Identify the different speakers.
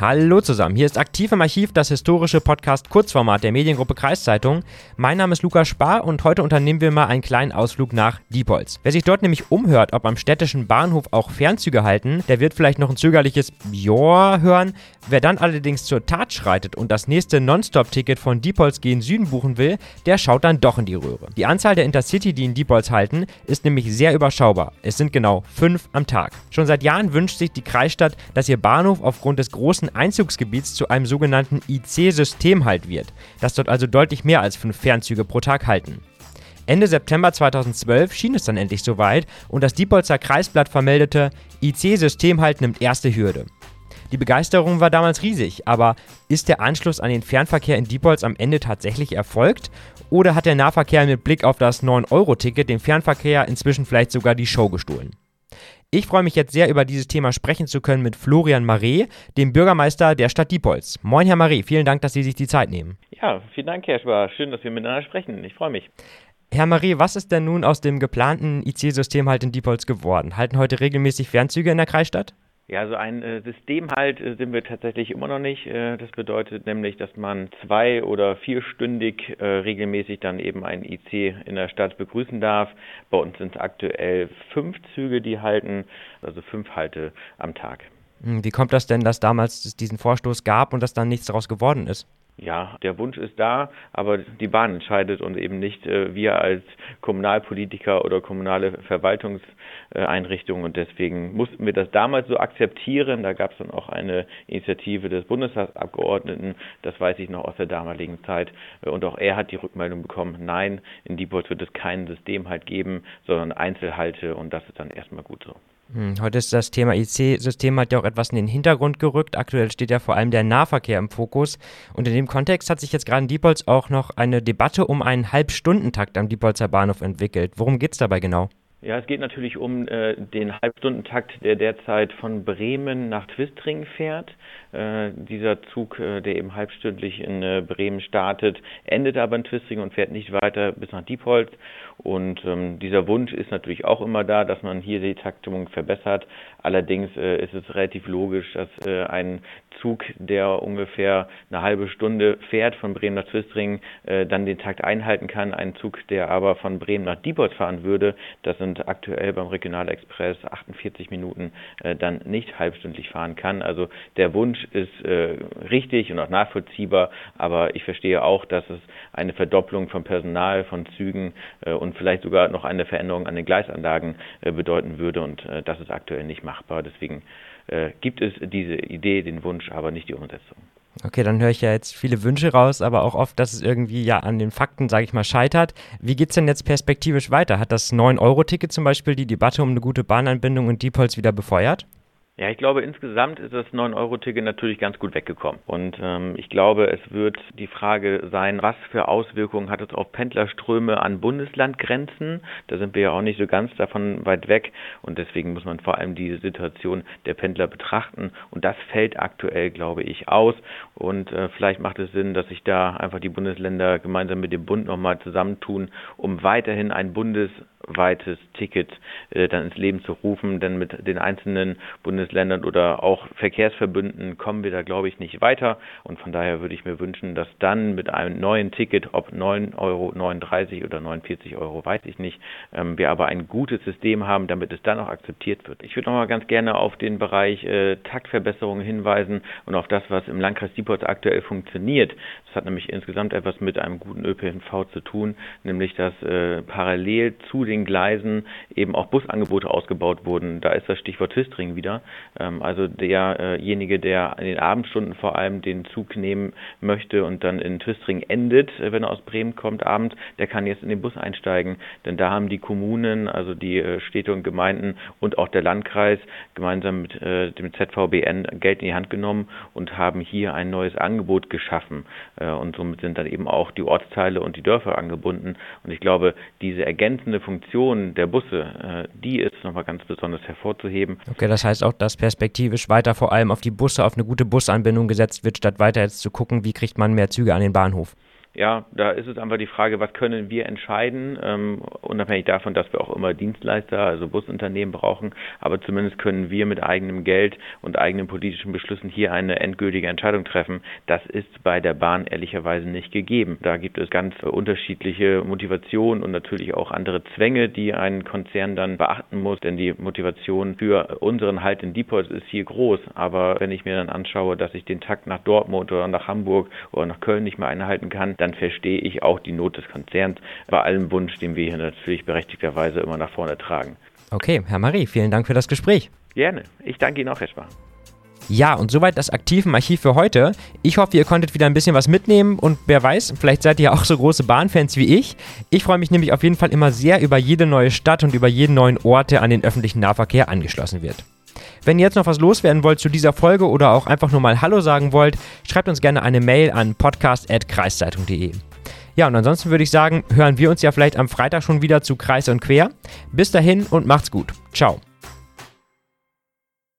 Speaker 1: Hallo zusammen, hier ist aktiv im Archiv das historische Podcast Kurzformat der Mediengruppe Kreiszeitung. Mein Name ist Lukas Spar und heute unternehmen wir mal einen kleinen Ausflug nach Diepholz. Wer sich dort nämlich umhört, ob am städtischen Bahnhof auch Fernzüge halten, der wird vielleicht noch ein zögerliches Joa hören. Wer dann allerdings zur Tat schreitet und das nächste Nonstop-Ticket von Diepholz gegen Süden buchen will, der schaut dann doch in die Röhre. Die Anzahl der Intercity, die in Diepholz halten, ist nämlich sehr überschaubar. Es sind genau fünf am Tag. Schon seit Jahren wünscht sich die Kreisstadt, dass ihr Bahnhof aufgrund des großen Einzugsgebiets zu einem sogenannten IC-Systemhalt wird, das dort also deutlich mehr als fünf Fernzüge pro Tag halten. Ende September 2012 schien es dann endlich soweit und das Diepolzer Kreisblatt vermeldete, IC-Systemhalt nimmt erste Hürde. Die Begeisterung war damals riesig, aber ist der Anschluss an den Fernverkehr in Diepholz am Ende tatsächlich erfolgt? Oder hat der Nahverkehr mit Blick auf das 9-Euro-Ticket dem Fernverkehr inzwischen vielleicht sogar die Show gestohlen? Ich freue mich jetzt sehr, über dieses Thema sprechen zu können mit Florian Maré, dem Bürgermeister der Stadt Diepholz. Moin, Herr Maré, vielen Dank, dass Sie sich die Zeit nehmen.
Speaker 2: Ja, vielen Dank, Herr Schwar. Schön, dass wir miteinander sprechen. Ich freue mich.
Speaker 1: Herr Marie, was ist denn nun aus dem geplanten IC-System halt in Diepholz geworden? Halten heute regelmäßig Fernzüge in der Kreisstadt?
Speaker 2: Ja, so ein äh, System halt äh, sind wir tatsächlich immer noch nicht. Äh, das bedeutet nämlich, dass man zwei- oder vierstündig regelmäßig dann eben ein IC in der Stadt begrüßen darf. Bei uns sind es aktuell fünf Züge, die halten, also fünf Halte am Tag.
Speaker 1: Hm, wie kommt das denn, dass damals diesen Vorstoß gab und dass dann nichts daraus geworden ist?
Speaker 2: Ja, der Wunsch ist da, aber die Bahn entscheidet und eben nicht äh, wir als Kommunalpolitiker oder kommunale Verwaltungseinrichtungen. Und deswegen mussten wir das damals so akzeptieren. Da gab es dann auch eine Initiative des Bundestagsabgeordneten, das weiß ich noch aus der damaligen Zeit. Und auch er hat die Rückmeldung bekommen, nein, in Diepholz wird es kein System halt geben, sondern Einzelhalte und das ist dann erstmal gut so.
Speaker 1: Hm, heute ist das Thema IC-System hat ja auch etwas in den Hintergrund gerückt. Aktuell steht ja vor allem der Nahverkehr im Fokus. Und in dem Kontext hat sich jetzt gerade in Diepholz auch noch eine Debatte um einen Halbstundentakt am Diepholzer Bahnhof entwickelt. Worum geht es dabei genau?
Speaker 2: Ja, es geht natürlich um äh, den Halbstundentakt, der derzeit von Bremen nach Twistring fährt. Äh, dieser Zug, äh, der eben halbstündlich in äh, Bremen startet, endet aber in Twistring und fährt nicht weiter bis nach Diepholz. Und ähm, dieser Wunsch ist natürlich auch immer da, dass man hier die Taktung verbessert. Allerdings äh, ist es relativ logisch, dass äh, ein Zug, der ungefähr eine halbe Stunde fährt von Bremen nach Twistring, dann den Takt einhalten kann. Ein Zug, der aber von Bremen nach Diepholz fahren würde, das sind aktuell beim Regionalexpress 48 Minuten, äh, dann nicht halbstündlich fahren kann. Also der Wunsch ist äh, richtig und auch nachvollziehbar, aber ich verstehe auch, dass es eine Verdopplung von Personal, von Zügen äh, und vielleicht sogar noch eine Veränderung an den Gleisanlagen äh, bedeuten würde und äh, das ist aktuell nicht machbar. Deswegen äh, gibt es diese Idee, den Wunsch, aber nicht die Umsetzung.
Speaker 1: Okay, dann höre ich ja jetzt viele Wünsche raus, aber auch oft, dass es irgendwie ja an den Fakten, sage ich mal, scheitert. Wie geht es denn jetzt perspektivisch weiter? Hat das 9-Euro-Ticket zum Beispiel die Debatte um eine gute Bahnanbindung in Diepholz wieder befeuert?
Speaker 2: Ja, ich glaube, insgesamt ist das 9-Euro-Ticket natürlich ganz gut weggekommen. Und ähm, ich glaube, es wird die Frage sein, was für Auswirkungen hat es auf Pendlerströme an Bundeslandgrenzen? Da sind wir ja auch nicht so ganz davon weit weg. Und deswegen muss man vor allem die Situation der Pendler betrachten. Und das fällt aktuell, glaube ich, aus. Und äh, vielleicht macht es Sinn, dass sich da einfach die Bundesländer gemeinsam mit dem Bund nochmal zusammentun, um weiterhin ein bundesweites Ticket äh, dann ins Leben zu rufen. Denn mit den einzelnen Bundesländern Bundesländern oder auch Verkehrsverbünden kommen wir da, glaube ich, nicht weiter. Und von daher würde ich mir wünschen, dass dann mit einem neuen Ticket, ob 9,39 Euro oder 49 Euro, weiß ich nicht, ähm, wir aber ein gutes System haben, damit es dann auch akzeptiert wird. Ich würde noch mal ganz gerne auf den Bereich äh, Taktverbesserungen hinweisen und auf das, was im Landkreis Diepholz aktuell funktioniert. Das hat nämlich insgesamt etwas mit einem guten ÖPNV zu tun, nämlich dass äh, parallel zu den Gleisen eben auch Busangebote ausgebaut wurden. Da ist das Stichwort Twistring wieder. Ähm, also derjenige, der in den Abendstunden vor allem den Zug nehmen möchte und dann in Twistring endet, äh, wenn er aus Bremen kommt abends, der kann jetzt in den Bus einsteigen. Denn da haben die Kommunen, also die äh, Städte und Gemeinden und auch der Landkreis gemeinsam mit äh, dem ZVBN Geld in die Hand genommen und haben hier ein neues Angebot geschaffen. Und somit sind dann eben auch die Ortsteile und die Dörfer angebunden. Und ich glaube, diese ergänzende Funktion der Busse, die ist nochmal ganz besonders hervorzuheben.
Speaker 1: Okay, das heißt auch, dass perspektivisch weiter vor allem auf die Busse, auf eine gute Busanbindung gesetzt wird, statt weiter jetzt zu gucken, wie kriegt man mehr Züge an den Bahnhof.
Speaker 2: Ja, da ist es einfach die Frage, was können wir entscheiden, ähm, unabhängig davon, dass wir auch immer Dienstleister, also Busunternehmen brauchen, aber zumindest können wir mit eigenem Geld und eigenen politischen Beschlüssen hier eine endgültige Entscheidung treffen. Das ist bei der Bahn ehrlicherweise nicht gegeben. Da gibt es ganz unterschiedliche Motivationen und natürlich auch andere Zwänge, die ein Konzern dann beachten muss, denn die Motivation für unseren Halt in Depots ist hier groß. Aber wenn ich mir dann anschaue, dass ich den Takt nach Dortmund oder nach Hamburg oder nach Köln nicht mehr einhalten kann, dann verstehe ich auch die Not des Konzerns bei allem Wunsch, den wir hier natürlich berechtigterweise immer nach vorne tragen.
Speaker 1: Okay, Herr Marie, vielen Dank für das Gespräch.
Speaker 2: Gerne. Ich danke Ihnen auch, Herr Spar.
Speaker 1: Ja, und soweit das aktive Archiv für heute. Ich hoffe, ihr konntet wieder ein bisschen was mitnehmen und wer weiß, vielleicht seid ihr auch so große Bahnfans wie ich. Ich freue mich nämlich auf jeden Fall immer sehr über jede neue Stadt und über jeden neuen Ort, der an den öffentlichen Nahverkehr angeschlossen wird. Wenn ihr jetzt noch was loswerden wollt zu dieser Folge oder auch einfach nur mal Hallo sagen wollt, schreibt uns gerne eine Mail an podcast.kreiszeitung.de. Ja, und ansonsten würde ich sagen, hören wir uns ja vielleicht am Freitag schon wieder zu Kreis und Quer. Bis dahin und macht's gut. Ciao.